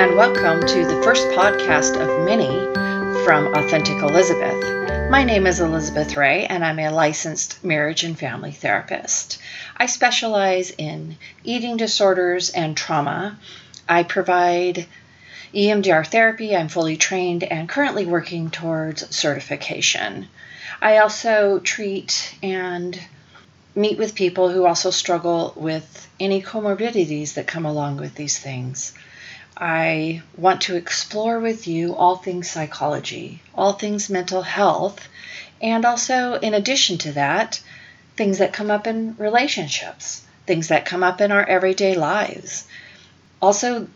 welcome to the first podcast of many from Authentic Elizabeth. My name is Elizabeth Ray, and I'm a licensed marriage and family therapist. I specialize in eating disorders and trauma. I provide EMDR therapy. I'm fully trained and currently working towards certification. I also treat and meet with people who also struggle with any comorbidities that come along with these things. I want to explore with you all things psychology, all things mental health, and also, in addition to that, things that come up in relationships, things that come up in our everyday lives. Also,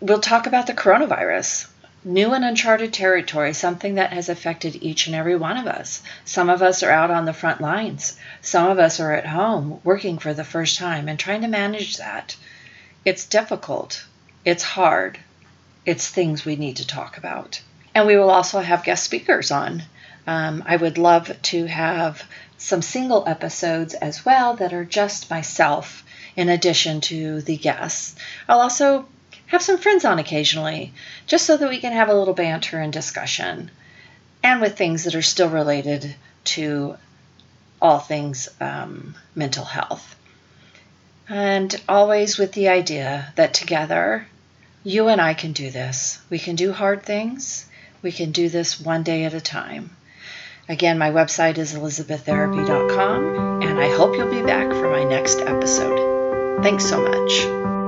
we'll talk about the coronavirus, new and uncharted territory, something that has affected each and every one of us. Some of us are out on the front lines, some of us are at home working for the first time and trying to manage that. It's difficult. It's hard. It's things we need to talk about. And we will also have guest speakers on. Um, I would love to have some single episodes as well that are just myself in addition to the guests. I'll also have some friends on occasionally, just so that we can have a little banter and discussion, and with things that are still related to all things um, mental health. And always with the idea that together, you and I can do this. We can do hard things. We can do this one day at a time. Again, my website is elizabeththerapy.com, and I hope you'll be back for my next episode. Thanks so much.